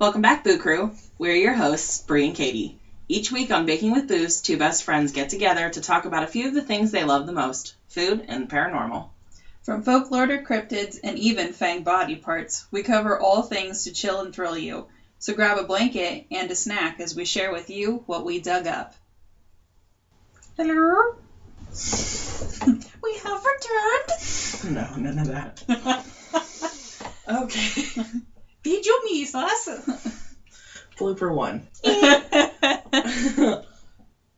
Welcome back, Boo Crew. We're your hosts, Bree and Katie. Each week on Baking with Booze, two best friends get together to talk about a few of the things they love the most food and the paranormal. From folklore to cryptids and even fang body parts, we cover all things to chill and thrill you. So grab a blanket and a snack as we share with you what we dug up. Hello? we have returned. No, none of that. okay. Did you miss us? Blooper one.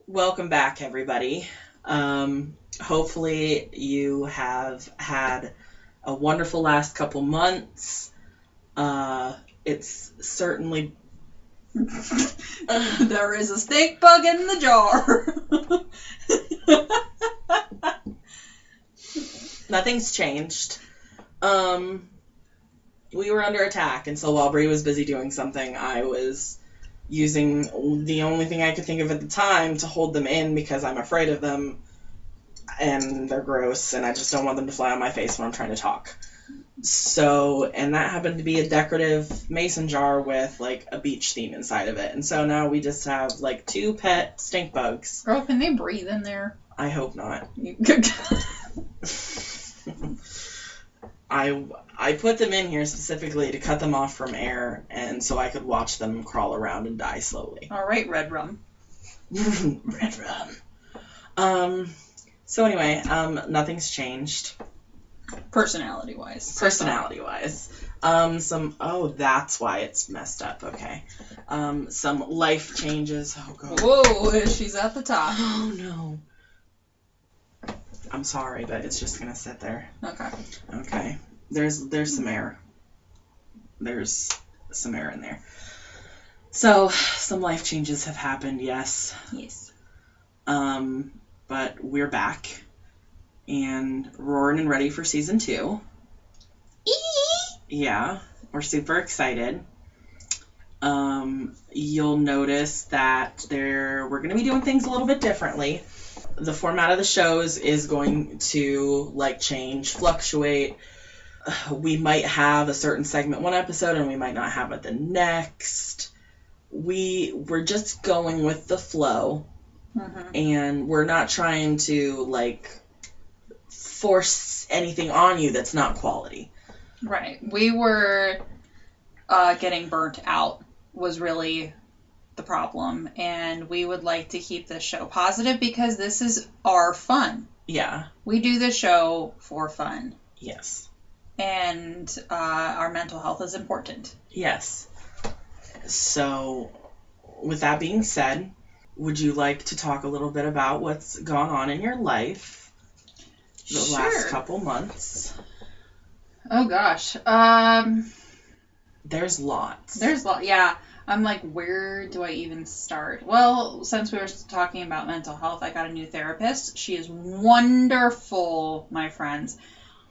Welcome back, everybody. Um, hopefully, you have had a wonderful last couple months. Uh, it's certainly there is a stink bug in the jar. nothing's changed. Um, we were under attack, and so while Bree was busy doing something, I was using the only thing I could think of at the time to hold them in because I'm afraid of them, and they're gross, and I just don't want them to fly on my face when I'm trying to talk. So, and that happened to be a decorative mason jar with like a beach theme inside of it. And so now we just have like two pet stink bugs. Girl, can they breathe in there? I hope not. I I put them in here specifically to cut them off from air, and so I could watch them crawl around and die slowly. All right, red rum. Red rum. Um. So anyway, um, nothing's changed Personality wise. personality wise. Um, some oh that's why it's messed up. Okay. Um, some life changes. Oh god. Whoa, she's at the top. Oh no. I'm sorry, but it's just gonna sit there. Okay. Okay. There's there's some air. There's some air in there. So some life changes have happened, yes. Yes. Um, but we're back and roaring and ready for season two. Yeah, we're super excited. Um, you'll notice that there we're gonna be doing things a little bit differently. The format of the shows is going to like change, fluctuate. We might have a certain segment one episode and we might not have it the next. We we're just going with the flow hmm and we're not trying to like force anything on you that's not quality. Right. We were uh, getting burnt out was really the problem, and we would like to keep this show positive because this is our fun. Yeah. We do this show for fun, Yes. and uh, our mental health is important. Yes. So, with that being said, would you like to talk a little bit about what's gone on in your life the last couple months? Oh gosh. Um. There's lots. There's lot. Yeah. I'm like, where do I even start? Well, since we were talking about mental health, I got a new therapist. She is wonderful, my friends.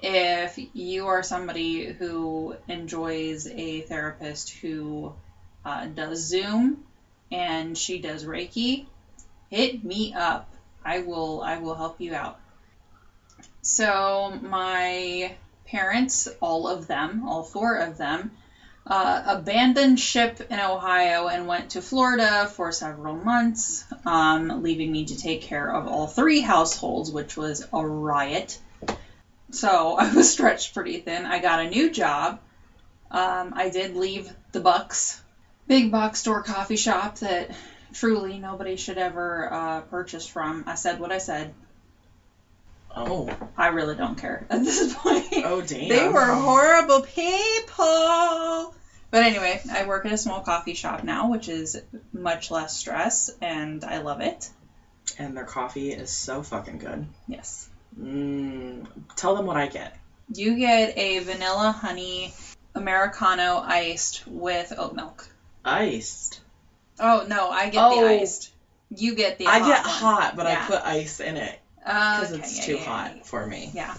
If you are somebody who enjoys a therapist who uh, does Zoom and she does Reiki, hit me up. I will. I will help you out. So my parents, all of them, all four of them, uh, abandoned ship in Ohio and went to Florida for several months, um, leaving me to take care of all three households, which was a riot. So I was stretched pretty thin. I got a new job. Um, I did leave the Bucks, big box store coffee shop that truly nobody should ever uh, purchase from. I said what I said. Oh. I really don't care at this point. Oh, damn. They were horrible people. But anyway, I work at a small coffee shop now, which is much less stress, and I love it. And their coffee is so fucking good. Yes. Mm, tell them what I get. You get a vanilla honey Americano iced with oat milk. Iced. Oh, no, I get Oh. the iced. You get the I hot get one. hot, but Yeah. I put ice in it Uh, because okay, it's yeah, too yeah, hot yeah. for me. Yeah.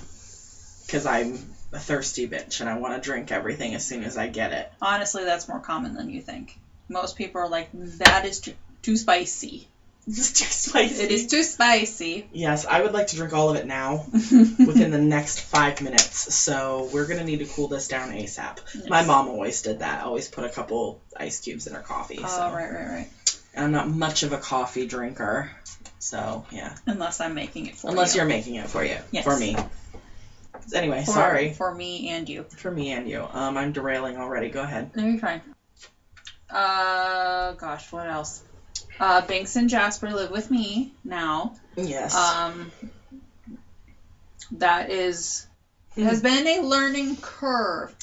Because I'm a thirsty bitch and I want to drink everything as soon as I get it. Honestly, that's more common than you think. Most people are like, that is too, too spicy. It's too spicy. It is too spicy. Yes, I would like to drink all of it now within the next five minutes. So we're gonna need to cool this down ASAP. My mom always did that. Always put a couple ice cubes in her coffee. Oh, so. right, right, right. And I'm not much of a coffee drinker. So yeah. Unless I'm making it for Unless you. you're making it for you. Yes. For me. Anyway, For- sorry. For me and you. For me and you. Um, I'm derailing already. Go ahead. No, you're fine. Uh, gosh, what else? Uh, Binks and Jasper live with me now. Yes. Um, that is Hmm. has been a learning curve.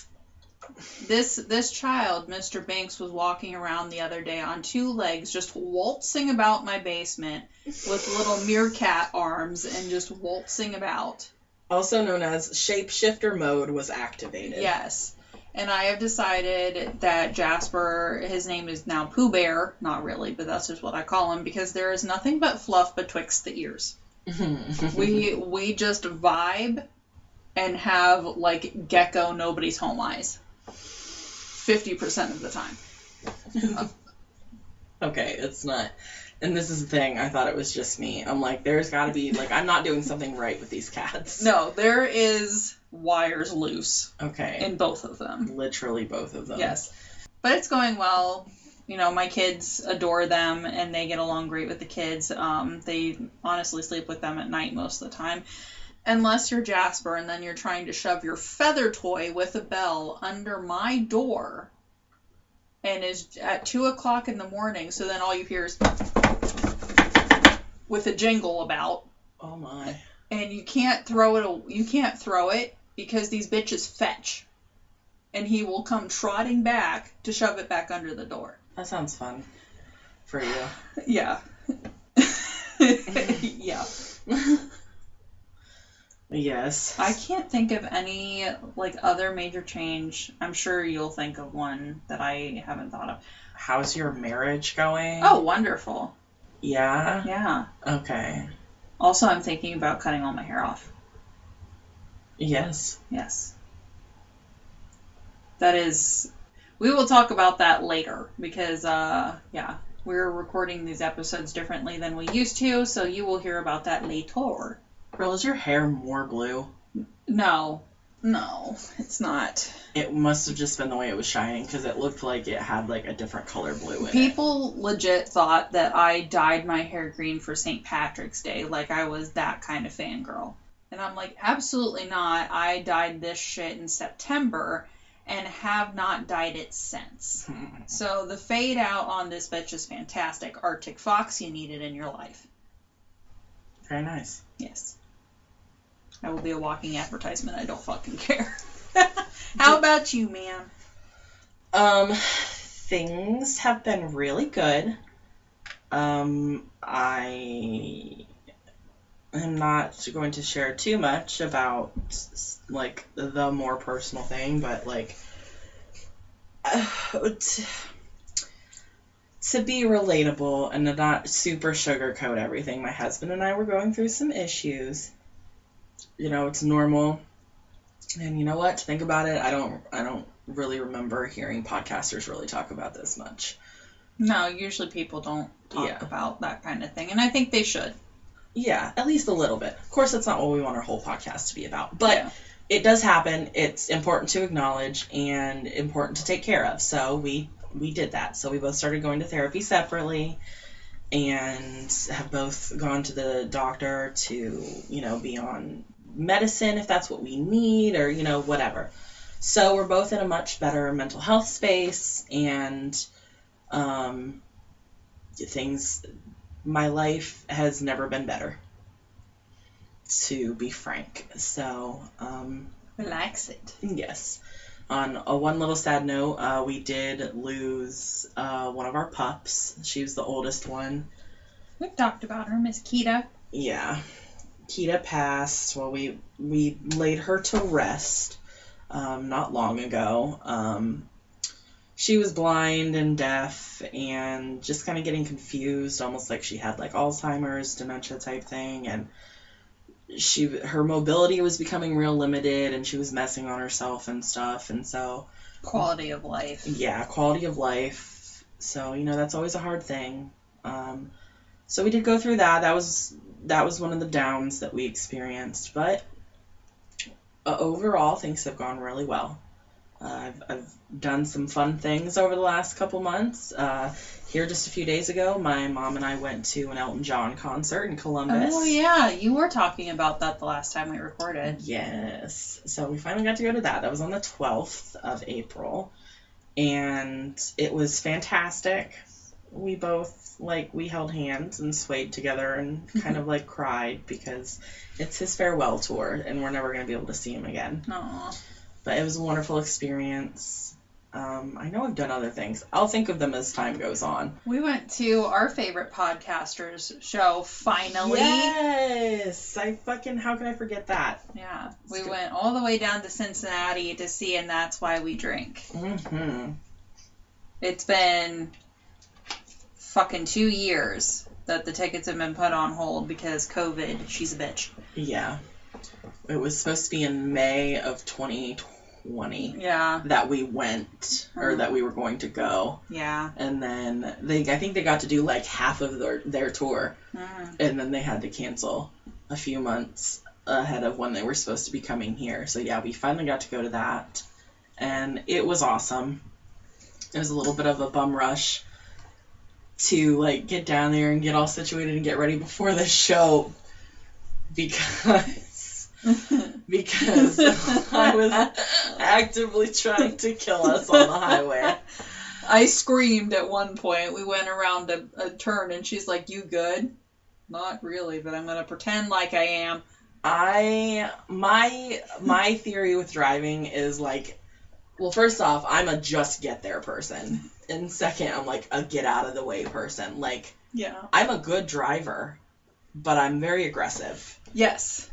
This this child, Mr. Banks, was walking around the other day on two legs, just waltzing about my basement with little meerkat arms and just waltzing about. also known as shapeshifter mode was activated. Yes. And I have decided that Jasper, his name is now Pooh Bear. Not really, but that's just what I call him because there is nothing but fluff betwixt the ears. we we just vibe and have like gecko nobody's home eyes. Fifty percent of the time. okay, it's not. And this is the thing. I thought it was just me. I'm like, there's got to be like, I'm not doing something right with these cats. No, there is wires loose Okay. in both of them. Literally both of them. Yes. But it's going well. You know, my kids adore them and they get along great with the kids. Um, they honestly sleep with them at night most of the time. Unless you're Jasper and then you're trying to shove your feather toy with a bell under my door and is at 2 o'clock in the morning, so then all you hear is with a jingle about Oh my. and you can't throw it you can't throw it because these bitches fetch and he will come trotting back to shove it back under the door That sounds fun. For you. yeah yeah yes. i can't think of any like other major change i'm sure you'll think of one that i haven't thought of How's your marriage going? oh wonderful Yeah. yeah Okay. also i'm thinking about cutting all my hair off Yes. Yes. That is. We will talk about that later because, uh, yeah, we're recording these episodes differently than we used to, so you will hear about that later. Girl, is your hair more blue? No, no, it's not. It must have just been the way it was shining because it looked like it had like a different color blue in it. People legit thought that I dyed my hair green for St. Patrick's Day, like I was that kind of fangirl. And I'm like, absolutely not. I dyed this shit in September and have not dyed it since. So the fade out on this bitch is fantastic. Arctic Fox, you need it in your life. Very nice. Yes. I will be a walking advertisement. I don't fucking care. How about you, man? Um, things have been really good. Um, I am not going to share too much about like the more personal thing, but like to, to be relatable and to not super sugarcoat everything. My husband and I were going through some issues. You know, it's normal. And you know what? To think about it, I don't I don't really remember hearing podcasters really talk about this much. No, usually people don't talk Yeah. about that kind of thing, and I think they should. Yeah, at least a little bit. Of course, that's not what we want our whole podcast to be about, but Yeah. it does happen. It's important to acknowledge and important to take care of. So we we did that. So we both started going to therapy separately, and have both gone to the doctor to you know be on medicine if that's what we need or you know whatever. So we're both in a much better mental health space and um, things. My life has never been better to be frank. So, um, Relax it. yes. On a one little sad note, uh, we did lose uh, one of our pups. She was the oldest one. We've talked about her, Miss Kita. Yeah. Kita passed. Well, we we laid her to rest um, not long ago. Um, she was blind and deaf and just kind of getting confused, almost like she had like Alzheimer's, dementia type thing, and she her mobility was becoming real limited, and she was messing on herself and stuff, and so Quality of life. yeah, quality of life. So, you know, that's always a hard thing. Um, so we did go through that. That was that was one of the downs that we experienced, but uh, overall things have gone really well. Uh, I've, I've done some fun things over the last couple months. Uh, here just a few days ago, my mom and I went to an Elton John concert in Columbus. Oh yeah, you were talking about that the last time we recorded. Yes. So we finally got to go to that. That was on the 12th of April. And it was fantastic. We both, like, we held hands and swayed together and kind of, like, cried because it's his farewell tour and we're never going to be able to see him again. Aw. But it was a wonderful experience. Um, I know I've done other things. I'll think of them as time goes on. We went to our favorite podcasters show finally. Yes! I fucking, how can I forget that? Yeah, we good. went all the way down to Cincinnati to see, and that's why we drink. Mm-hmm. It's been fucking two years that the tickets have been put on hold because COVID. She's a bitch. Yeah. It was supposed to be in May of 2020 Yeah, that we went, or that we were going to go. yeah. And then they, I think they got to do like half of their, their tour, Mhm. and then they had to cancel a few months ahead of when they were supposed to be coming here. So yeah, we finally got to go to that, and it was awesome. It was a little bit of a bum rush to like get down there and get all situated and get ready before the show because because I was actively trying to kill us on the highway. I screamed at one point. We went around a, a turn, and she's like, "You good?" Not really, but I'm gonna pretend like I am. I my my theory with driving is like well first off I'm a just get there person and second I'm like a get out of the way person like Yeah. I'm a good driver but I'm very aggressive Yes.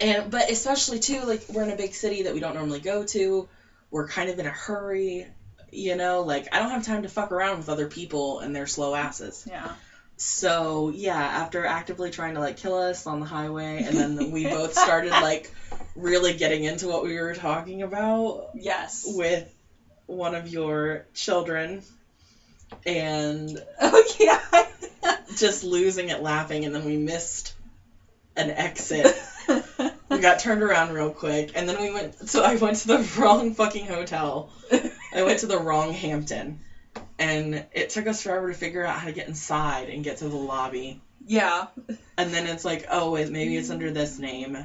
and but especially too like we're in a big city that we don't normally go to we're kind of in a hurry you know like I don't have time to fuck around with other people and their slow asses Yeah. so yeah, after actively trying to like kill us on the highway, and then we both started like really getting into what we were talking about Yes. with one of your children, and Oh yeah. just losing it laughing, and then we missed an exit. we got turned around real quick, and then we went. So I went to the wrong fucking hotel. I went to the wrong Hampton. And it took us forever to figure out how to get inside and get to the lobby. yeah. And then it's like, oh, wait, maybe it's under this name.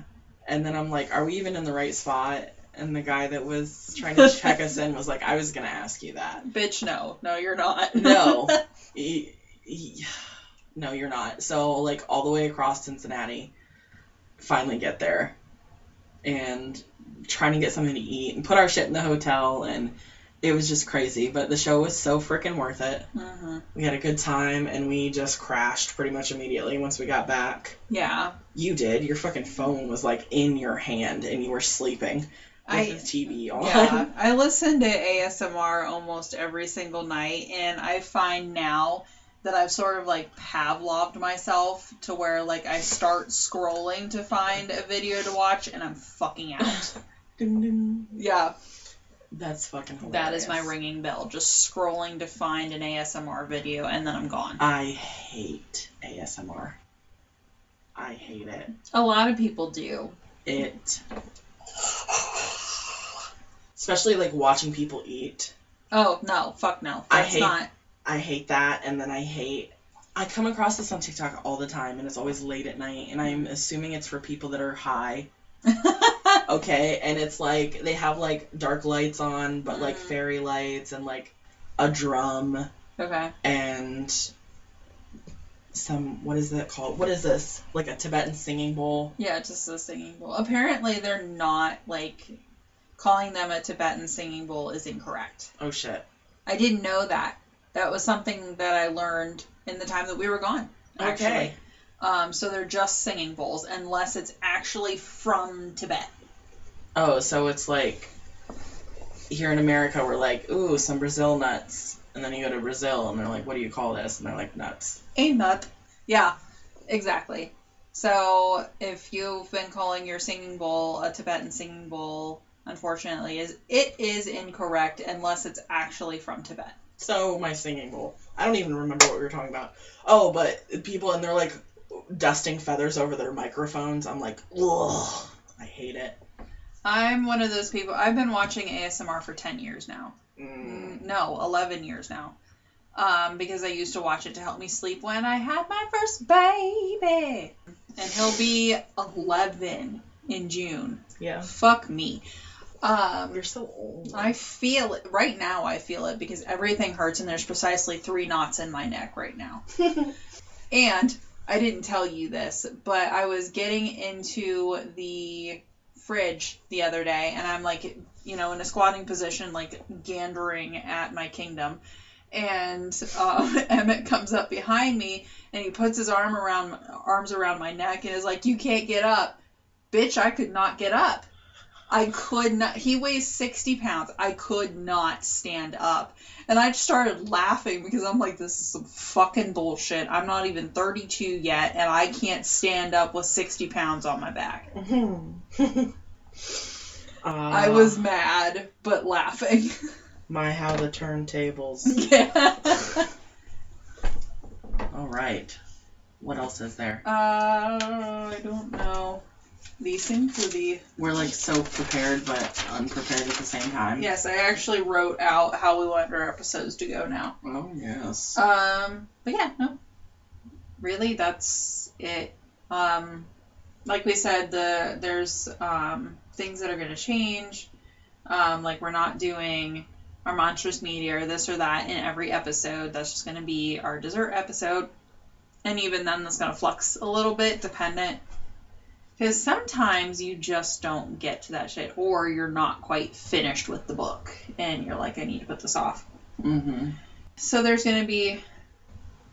And then I'm like, are we even in the right spot? And the guy that was trying to check us in was like, I was going to ask you that. Bitch, no. No, you're not. No. He- he- no, you're not. So, like, all the way across Cincinnati, finally get there. And trying to get something to eat and put our shit in the hotel. And it was just crazy. But the show was so freaking worth it. hmm We had a good time and we just crashed pretty much immediately once we got back. Yeah. You did. Your fucking phone was like in your hand and you were sleeping with I the TV on. yeah. I listen to ASMR almost every single night, and I find now that I've sort of like Pavloved myself to where like I start scrolling to find a video to watch, and I'm fucking out. Dun, dun. yeah. That's fucking hilarious. That is my ringing bell. Just scrolling to find an ASMR video and then I'm gone. I hate ASMR. I hate it. A lot of people do. It. Especially like watching people eat. Oh no, fuck no. That's I hate- not. I hate that, and then I hate. I come across this on TikTok all the time, and it's always late at night, and I'm assuming it's for people that are high. Okay, and it's like they have like dark lights on, but like Mhm. fairy lights and like a drum okay. and some what is that called? What is this? Like a Tibetan singing bowl? Yeah, just a singing bowl. Apparently, they're not like calling them a Tibetan singing bowl is incorrect. Oh shit. I didn't know that. That was something that I learned in the time that we were gone. Actually. Okay. Um, so they're just singing bowls unless it's actually from Tibet. Oh, so it's like here in America we're like, ooh, some Brazil nuts. And then you go to Brazil and they're like, what do you call this? And they're like, nuts. A nut. Yeah, exactly. So if you've been calling your singing bowl a Tibetan singing bowl, unfortunately, is it is incorrect unless it's actually from Tibet. So my singing bowl. I don't even remember what we were talking about. Oh, but people and they're like dusting feathers over their microphones. I'm like, ugh, I hate it. I'm one of those people. I've been watching ASMR for 10 years now. Mm. Mm, No, 11 years now. Um, because I used to watch it to help me sleep when I had my first baby. And he'll be 11 in June. Yeah. Fuck me. Um, You're so old. I feel it right now. I feel it because everything hurts, and there's precisely three knots in my neck right now. And I didn't tell you this, but I was getting into the fridge the other day, and I'm like, you know, in a squatting position, like gandering at my kingdom. And um, Emmett comes up behind me, and he puts his arm around arms around my neck, and is like, "You can't get up, bitch! I could not get up. I could not. He weighs 60 pounds. I could not stand up. And I just started laughing because I'm like, this is some fucking bullshit. I'm not even 32 yet, and I can't stand up with 60 pounds on my back. I Uh, was mad, but laughing. my how the turntables. yeah. All right. What else is there? Uh, I don't know. These seem to be. We're like so prepared but unprepared at the same time. Yes, I actually wrote out how we want our episodes to go now. Oh yes. Um, but yeah, no. Really, that's it. Um, like we said, the there's um, things that are going to change. Um, like we're not doing our monstrous media or this or that in every episode. That's just going to be our dessert episode. And even then, that's going to flux a little bit, dependent. Because sometimes you just don't get to that shit, or you're not quite finished with the book, and you're like, I need to put this off. Mm-hmm. So there's going to be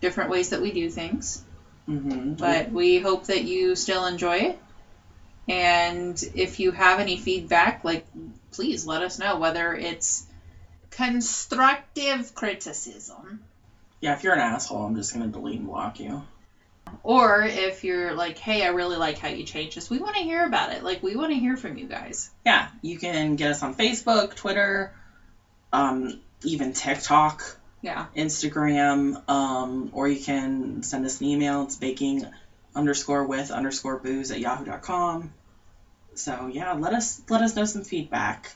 different ways that we do things, Mm-hmm. but we hope that you still enjoy it. And if you have any feedback, like please let us know whether it's constructive criticism yeah, if you're an asshole, I'm just gonna delete and block you. Or if you're like, "Hey, I really like how you changed this." We want to hear about it. Like we want to hear from you guys. Yeah, you can get us on Facebook, Twitter, um, even TikTok, Yeah. Instagram, um, or you can send us an email. It's baking underscore with underscore booze at yahoo.com. So yeah, let us let us know some feedback.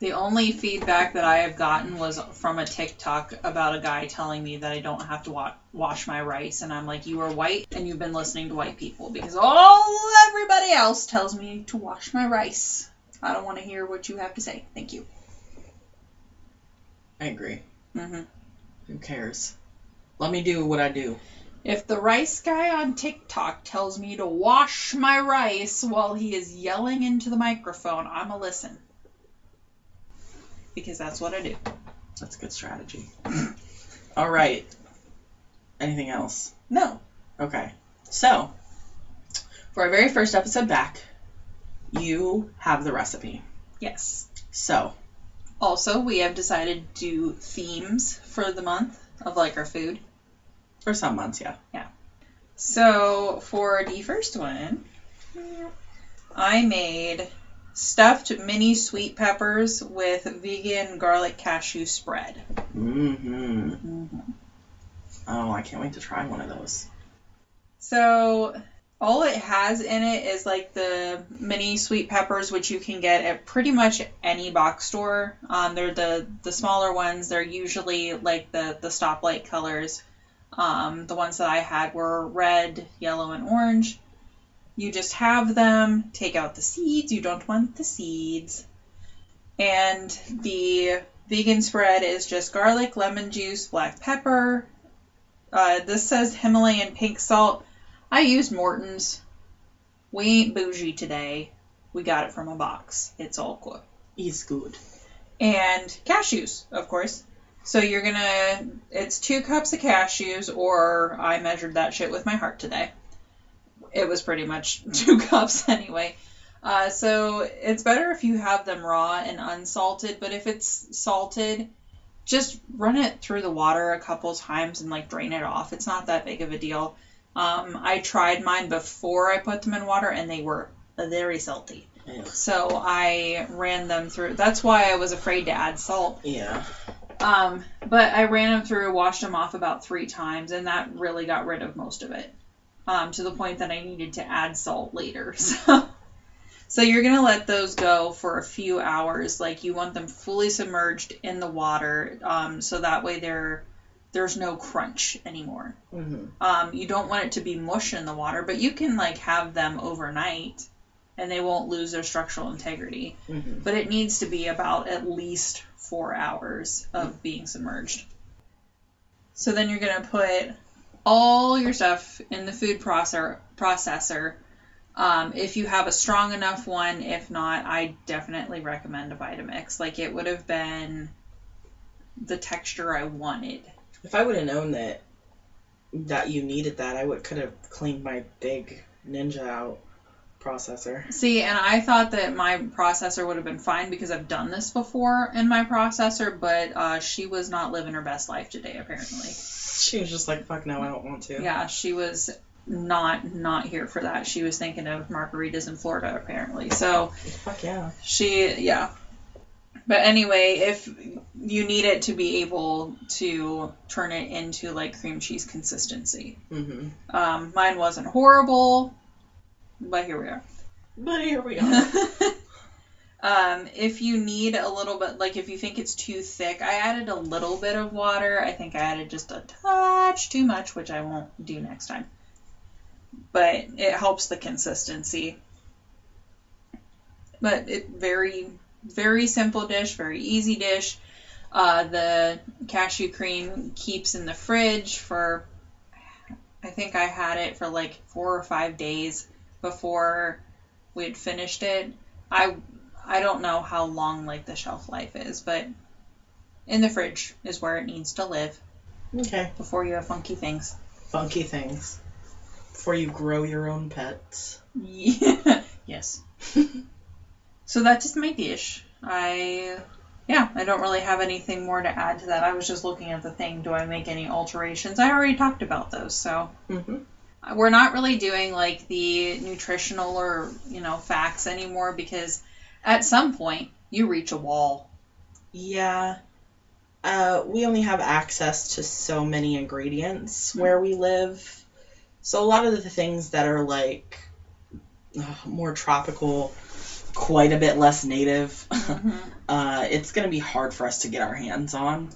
The only feedback that I have gotten was from a TikTok about a guy telling me that I don't have to wa- wash my rice, and I'm like, you are white and you've been listening to white people because all everybody else tells me to wash my rice. I don't want to hear what you have to say. Thank you. I agree. hmm Who cares? Let me do what I do. If the rice guy on TikTok tells me to wash my rice while he is yelling into the microphone, I'm a listen. Because that's what I do. That's a good strategy. All right. Anything else? No. Okay. So, for our very first episode back, you have the recipe. Yes. So, Also, we have decided to do themes for the month of like our food. for some months, yeah. Yeah. So for the first one, I made stuffed mini sweet peppers with vegan garlic cashew spread. Mm-hmm. Oh, I can't wait to try one of those. So all it has in it is like the mini sweet peppers, which you can get at pretty much any box store. Um, they're the the smaller ones. They're usually like the the stoplight colors. Um, the ones that I had were red, yellow, and orange. You just have them. Take out the seeds. You don't want the seeds. And the vegan spread is just garlic, lemon juice, black pepper. Uh, this says Himalayan pink salt. I used Morton's. We ain't bougie today. We got it from a box. It's all good. It's good. And cashews, of course. So you're gonna, it's two cups of cashews, or I measured that shit with my heart today. It was pretty much two cups anyway. Uh, so it's better if you have them raw and unsalted, but if it's salted, just run it through the water a couple times and like drain it off. It's not that big of a deal. Um, I tried mine before I put them in water and they were very salty. Yeah. So I ran them through. That's why I was afraid to add salt. Yeah. Um, but I ran them through, washed them off about three times, and that really got rid of most of it. Um, to the point that I needed to add salt later. So, so you're gonna let those go for a few hours. Like you want them fully submerged in the water, um, so that way they're there's no crunch anymore. Mm-hmm. Um, you don't want it to be mush in the water, but you can like have them overnight, and they won't lose their structural integrity. Mm-hmm. But it needs to be about at least four hours of being submerged. So then you're gonna put all your stuff in the food processor. Processor. Um, if you have a strong enough one, if not, I definitely recommend a Vitamix. Like it would have been the texture I wanted. If I would have known that that you needed that, I would could have cleaned my big Ninja out processor. See, and I thought that my processor would have been fine because I've done this before in my processor, but uh, she was not living her best life today, apparently. She was just like, "Fuck no, I don't want to." Yeah, she was not not here for that. She was thinking of margaritas in Florida, apparently. So Fuck yeah. she, yeah. But anyway, if you need it to be able to turn it into like cream cheese consistency, Mm-hmm. um, mine wasn't horrible, but here we are. But here we are. um, if you need a little bit, like if you think it's too thick, I added a little bit of water. I think I added just a touch too much, which I won't do next time. But it helps the consistency. But it very, very simple dish, very easy dish. Uh, the cashew cream keeps in the fridge for, I think I had it for like four or five days before we had finished it. I I don't know how long like the shelf life is, but in the fridge is where it needs to live okay. before you have funky things. Funky things. Before you grow your own pets. Yeah. yes. so that's just my dish. I yeah, I don't really have anything more to add to that. I was just looking at the thing. Do I make any alterations? I already talked about those, so Mm-hmm. We're not really doing like the nutritional or you know facts anymore because at some point you reach a wall. Yeah. Uh, we only have access to so many ingredients where we live. So a lot of the things that are like uh, more tropical, quite a bit less native, uh, it's going to be hard for us to get our hands on.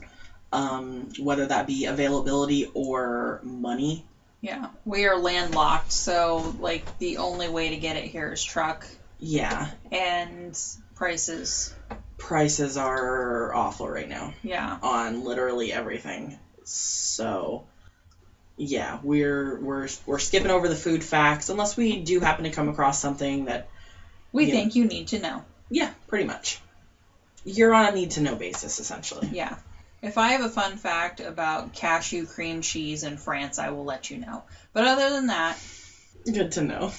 Um, whether that be availability or money. Yeah, we are landlocked, so like the only way to get it here is truck Yeah. and prices. Prices are awful right now. Yeah. on literally everything. So yeah, we're we're we're skipping over the food facts unless we do happen to come across something that We Yeah. think you need to know. yeah, pretty much. You're on a need to know basis essentially. Yeah. If I have a fun fact about cashew cream cheese in France, I will let you know. But other than that, Good to know.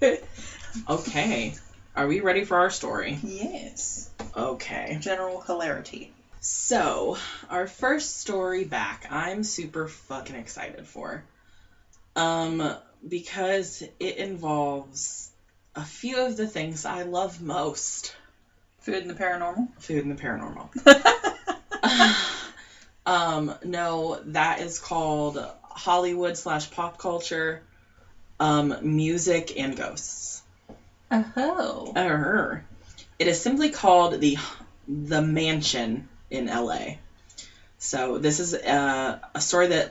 okay. Are we ready for our story? yes. Okay. General hilarity. So, our first story back, I'm super fucking excited for. Um, because it involves a few of the things I love most Food and the paranormal. food and the paranormal. um, no, that is called Hollywood slash pop culture, um, music and ghosts. oh. Err. It is simply called the the Mansion in L.A. So this is a, a story that,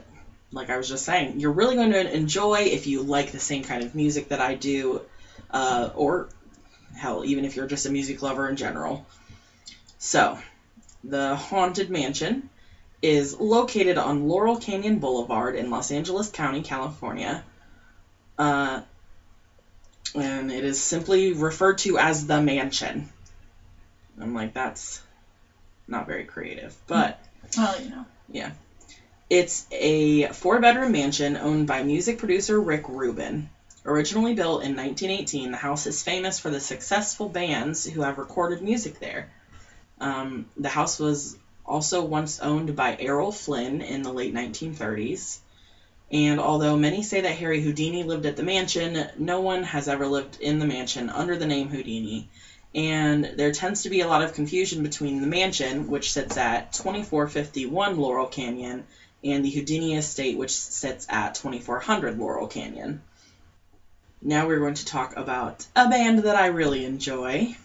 like I was just saying, you're really going to enjoy if you like the same kind of music that I do, uh, or hell, even if you're just a music lover in general. So, the Haunted Mansion is located on Laurel Canyon Boulevard in Los Angeles County, California. Uh, and it is simply referred to as the mansion. I'm like, that's not very creative, but Well, you know. it's a four bedroom mansion owned by music producer Rick Rubin. Originally built in 1918, the house is famous for the successful bands who have recorded music there. Um, the house was also once owned by Errol Flynn in the late 1930s. And although many say that Harry Houdini lived at the mansion, no one has ever lived in the mansion under the name Houdini. And there tends to be a lot of confusion between the mansion, which sits at 2451 Laurel Canyon, and the Houdini estate, which sits at 2400 Laurel Canyon. Now we're going to talk about a band that I really enjoy.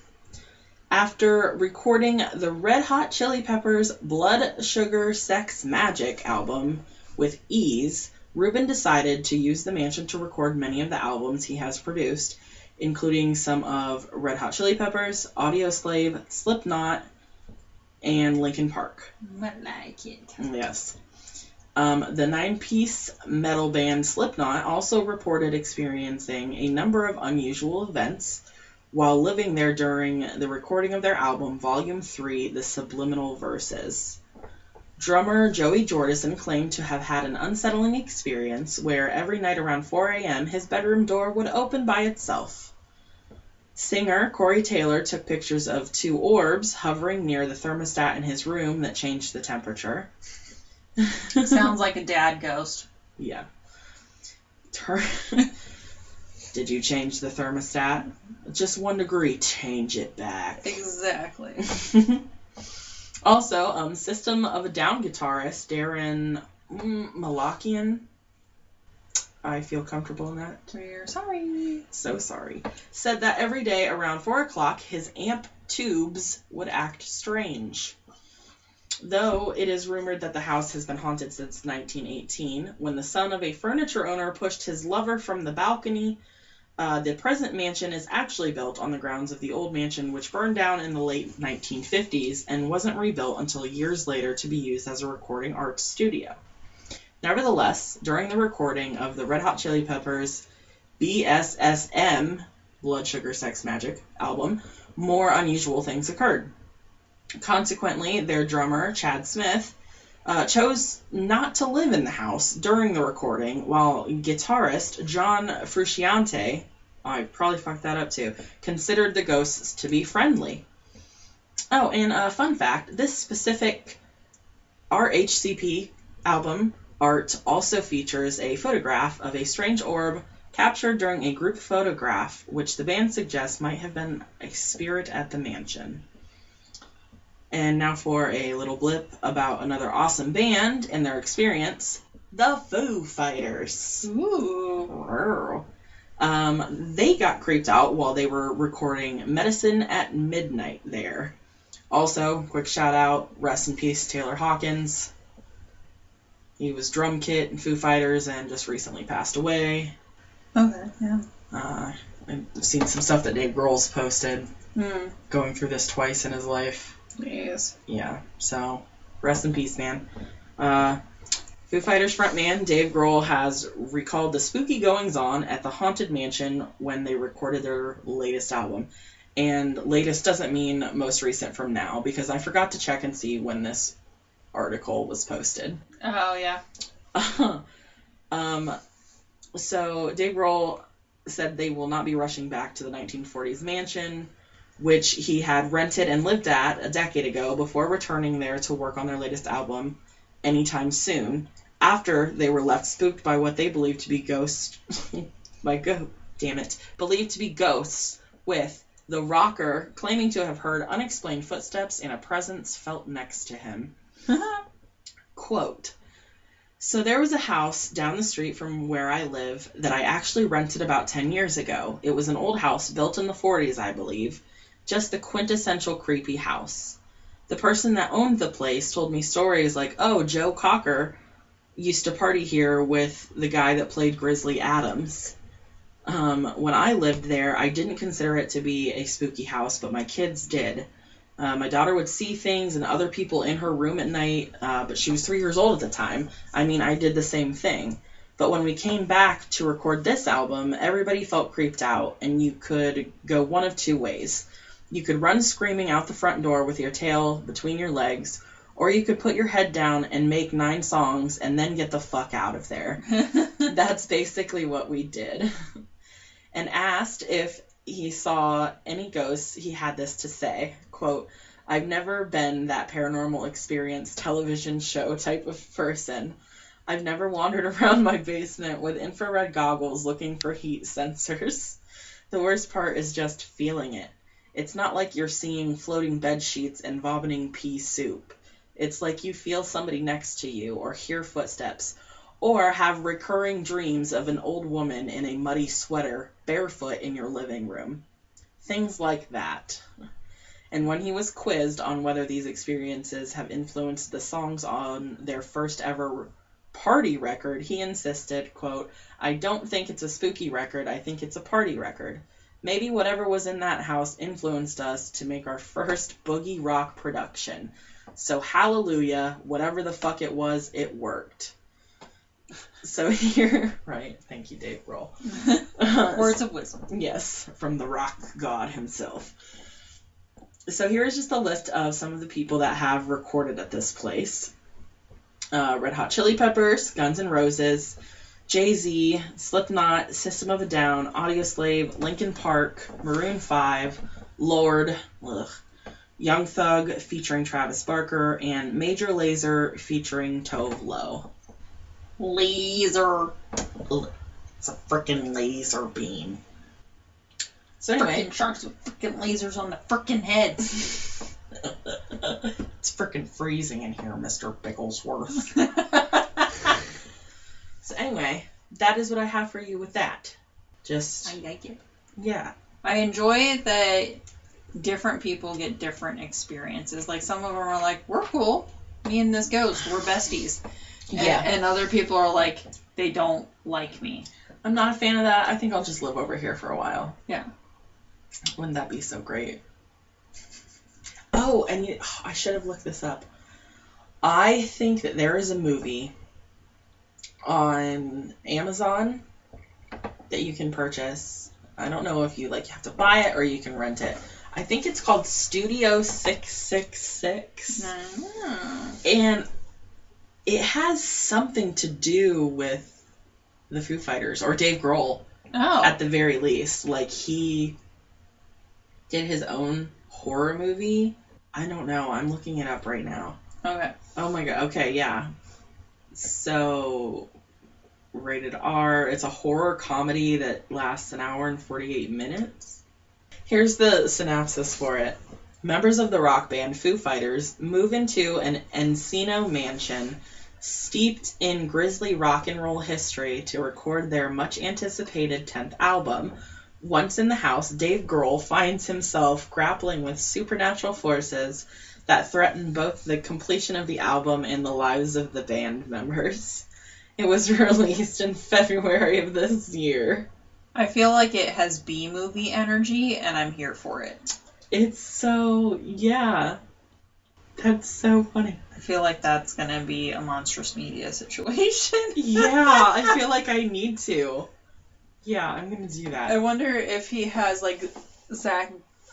After recording the Red Hot Chili Peppers' Blood Sugar Sex Magik album with ease, Rubin decided to use the mansion to record many of the albums he has produced, including some of Red Hot Chili Peppers, Audioslave, Slipknot, and Linkin Park. I like it. Yes. Um, the nine piece metal band Slipknot also reported experiencing a number of unusual events while living there during the recording of their album, Volume 3 The Subliminal Verses. Drummer Joey Jordison claimed to have had an unsettling experience where every night around 4 a.m. his bedroom door would open by itself. Singer Corey Taylor took pictures of two orbs hovering near the thermostat in his room that changed the temperature. Sounds like a dad ghost. Yeah. Tur- Did you change the thermostat? Just one degree. Change it back. Exactly. also, um, System of a Down guitarist Daron mm, Malakian. I feel comfortable in that. We're sorry. So sorry. Said that every day around 4 o'clock his amp tubes would act strange. Though it is rumored that the house has been haunted since 1918, when the son of a furniture owner pushed his lover from the balcony. Uh, the present mansion is actually built on the grounds of the old mansion, which burned down in the late 1950s and wasn't rebuilt until years later to be used as a recording arts studio. Nevertheless, during the recording of the Red Hot Chili Peppers' BSSM, Blood Sugar Sex Magik album, more unusual things occurred. Consequently, their drummer, Chad Smith, uh, chose not to live in the house during the recording, while guitarist John Frusciante, I probably fucked that up too, considered the ghosts to be friendly. Oh, and a fun fact this specific RHCP album art also features a photograph of a strange orb captured during a group photograph, which the band suggests might have been a spirit at the mansion. And now for a little blip about another awesome band and their experience the Foo Fighters. Ooh. Um, they got creeped out while they were recording Medicine at Midnight there. Also, quick shout out, rest in peace, Taylor Hawkins. He was drum kit in Foo Fighters and just recently passed away. Okay, yeah. Uh, I've seen some stuff that Dave Grohl's posted Hmm. going through this twice in his life. Yes. Yeah, so rest in peace, man. Uh, Foo Fighters frontman Dave Grohl has recalled the spooky goings on at the Haunted Mansion when they recorded their latest album. And latest doesn't mean most recent from now because I forgot to check and see when this article was posted. Oh, yeah. um, so Dave Grohl said they will not be rushing back to the 1940s mansion, which he had rented and lived at a decade ago before returning there to work on their latest album anytime soon. After they were left spooked by what they believed to be ghosts, by go, damn it, believed to be ghosts, with the rocker claiming to have heard unexplained footsteps and a presence felt next to him. Quote So there was a house down the street from where I live that I actually rented about 10 years ago. It was an old house built in the 40s, I believe. Just the quintessential creepy house. The person that owned the place told me stories like, oh, Joe Cocker used to party here with the guy that played Grizzly Adams. Um, when I lived there, I didn't consider it to be a spooky house, but my kids did. Uh, my daughter would see things and other people in her room at night, uh, but she was three years old at the time. I mean, I did the same thing. But when we came back to record this album, everybody felt creeped out, and you could go one of two ways. You could run screaming out the front door with your tail between your legs, or you could put your head down and make nine songs and then get the fuck out of there. That's basically what we did. and asked if he saw any ghosts, he had this to say, quote, I've never been that paranormal experience television show type of person. I've never wandered around my basement with infrared goggles looking for heat sensors. The worst part is just feeling it. It's not like you're seeing floating bed sheets and vomiting pea soup. It's like you feel somebody next to you, or hear footsteps, or have recurring dreams of an old woman in a muddy sweater, barefoot in your living room. Things like that. And when he was quizzed on whether these experiences have influenced the songs on their first ever party record, he insisted, quote, I don't think it's a spooky record, I think it's a party record. Maybe whatever was in that house influenced us to make our first boogie rock production. So hallelujah, whatever the fuck it was, it worked. So here, right, thank you, Dave Grohl. Words of wisdom. Yes, from the rock god himself. So here is just a list of some of the people that have recorded at this place. Uh, Red Hot Chili Peppers, Guns N' Roses, Jay Z, Slipknot, System of a Down, Audioslave, Linkin Park, Maroon 5, Lorde, ugh, Young Thug featuring Travis Barker, and Major Lazer featuring Tove Lo. Laser. It's a freaking laser beam. So anyway, Frickin' sharks with freaking lasers on the freaking heads. it's freaking freezing in here, Mr. Bigglesworth. So anyway, that is what I have for you with that. Just I like it. yeah. I enjoy that different people get different experiences. Like some of them are like, "We're cool. Me and this ghost, we're besties." And, and other people are like, "They don't like me." I'm not a fan of that. I think I'll just live over here for a while. Yeah. Wouldn't that be so great? Oh, and you, oh, I should have looked this up. I think that there is a movie on Amazon that you can purchase. I don't know if you like have to buy it or you can rent it. I think it's called Studio 666. Mm. And it has something to do with the Foo Fighters or Dave Grohl Oh. at the very least. Like he did his own horror movie. I don't know. I'm looking it up right now. okay. Oh my god. Okay, yeah. So rated R. It's a horror comedy that lasts an hour and 48 minutes. Here's the synopsis for it. Members of the rock band Foo Fighters move into an Encino mansion steeped in grisly rock and roll history to record their much anticipated 10th album. Once in the house, Dave Grohl finds himself grappling with supernatural forces that threaten both the completion of the album and the lives of the band members. It was released in February of this year. I feel like it has B movie energy, and I'm here for it. It's so, yeah. That's so funny. I feel like that's gonna be a monstrous media situation. Yeah, I feel like I need to. Yeah, I'm gonna do that. I wonder if he has like Zak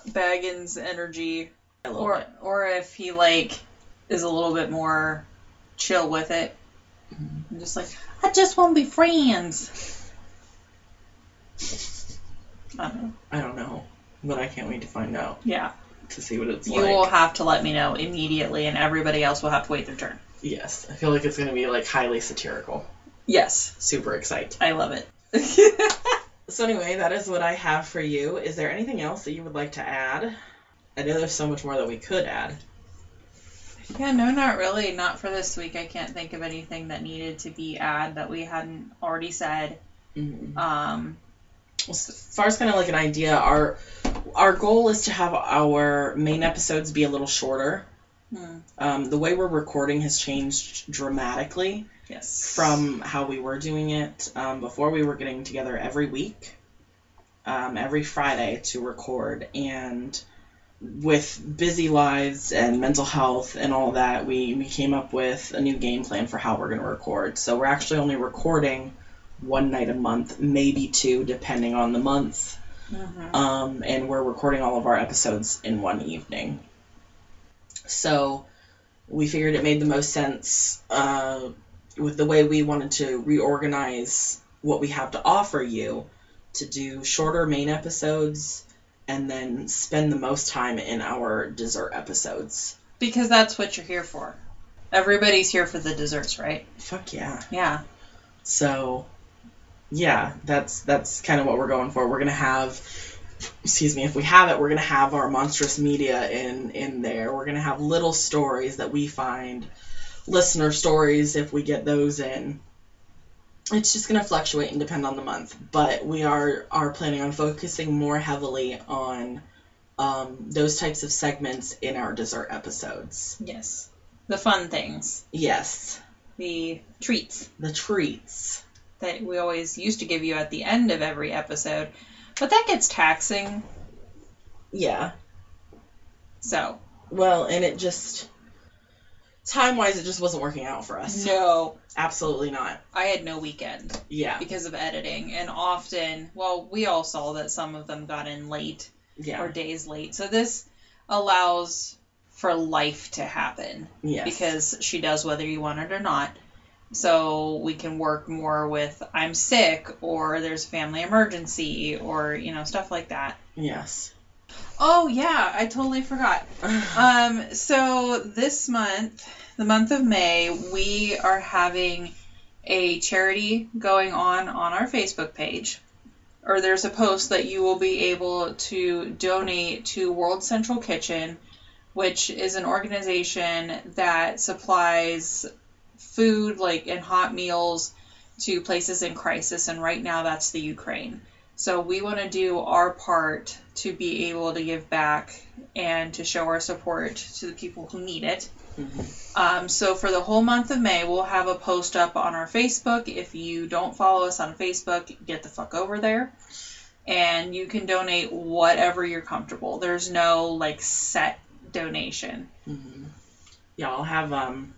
Bagans energy, or bit. or if he like is a little bit more chill with it. I'm just like, I just want to be friends. I don't know. I don't know, but I can't wait to find out Yeah, to see what it's you like. You will have to let me know immediately, and everybody else will have to wait their turn. Yes, I feel like it's gonna be like highly satirical. Yes, Super excited. I love it. So anyway, that is what I have for you. Is there anything else that you would like to add? I know there's so much more that we could add. Yeah, no, not really. Not for this week. I can't think of anything that needed to be added that we hadn't already said. Mm-hmm. Um, As far as kind of like an idea, our our goal is to have our main episodes be a little shorter. hmm, Um, the way we're recording has changed dramatically yes. from how we were doing it. Um, before we were getting together every week, um, every Friday to record, and with busy lives and mental health and all that, we, we came up with a new game plan for how we're going to record. So we're actually only recording one night a month, maybe two, depending on the month. Mhm. Um, and we're recording all of our episodes in one evening. So we figured it made the most sense uh, with the way we wanted to reorganize what we have to offer you to do shorter main episodes and then spend the most time in our dessert episodes. Because that's what you're here for. Everybody's here for the desserts, right? Fuck yeah. Yeah. So yeah, that's that's kind of what we're going for. We're gonna have excuse me, if we have it, we're gonna have our monstrous media in in there. We're gonna have little stories that we find, listener stories if we get those in. It's just gonna fluctuate and depend on the month, but we are are planning on focusing more heavily on um, those types of segments in our dessert episodes. Yes. The fun things. Yes, The treats the treats. that we always used to give you at the end of every episode. But that gets taxing. Yeah. So, Well, and it just time wise, it just wasn't working out for us. no. Absolutely not. I had no weekend Yeah. because of editing. And often, well, we all saw that some of them got in late Yeah. or days late. So this allows for life to happen yes. because she does whether you want it or not. So we can work more with I'm sick or there's a family emergency or you know stuff like that. yes. Oh yeah, I totally forgot. Um, so this month, the month of May, we are having a charity going on on our Facebook page. Or there's a post that you will be able to donate to World Central Kitchen, which is an organization that supplies food like and hot meals to places in crisis and right now that's the Ukraine. So we want to do our part to be able to give back and to show our support to the people who need it. Mhm. Um, so for the whole month of May, we'll have a post up on our Facebook. If you don't follow us on Facebook, get the fuck over there. And you can donate whatever you're comfortable. There's no like set donation. Mhm. Yeah, I'll have um,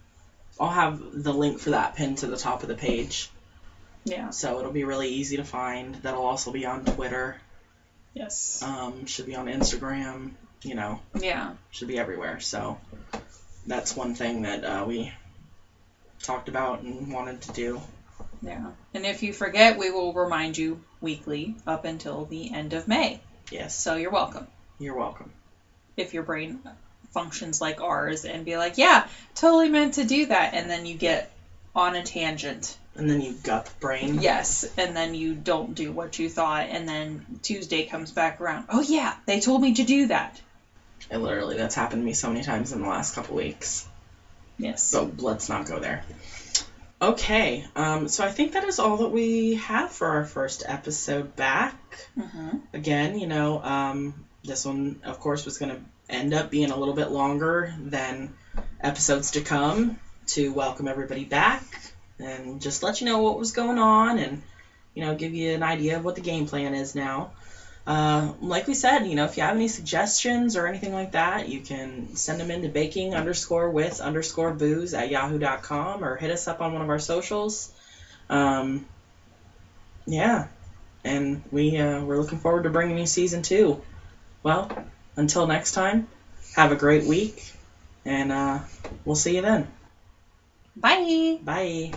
I'll have the link for that pinned to the top of the page, Yeah. so it'll be really easy to find. That'll also be on Twitter. Yes. Um, should be on Instagram. You know, Yeah. should be everywhere. So that's one thing that uh, we talked about and wanted to do. Yeah. And if you forget, we will remind you weekly up until the end of May. Yes, So you're welcome. you're welcome. if your brain functions like ours and be like, yeah, totally meant to do that, and then you get on a tangent. And then you gut brain. Yes, and then you don't do what you thought, and then Tuesday comes back around. Oh yeah, they told me to do that. And literally, that's happened to me so many times in the last couple weeks. Yes. So let's not go there. Okay, um, so I think that is all that we have for our first episode back. hmm Again, you know, um, this one, of course, was going to end up being a little bit longer than episodes to come to welcome everybody back and just let you know what was going on and, you know, give you an idea of what the game plan is now. Uh, like we said, you know, if you have any suggestions or anything like that, you can send them into baking underscore with underscore booze at yahoo.com or hit us up on one of our socials. Um, yeah, and we uh, we're looking forward to bringing you season two. Well, until next time, have a great week, and uh, we'll see you then. Bye. Bye.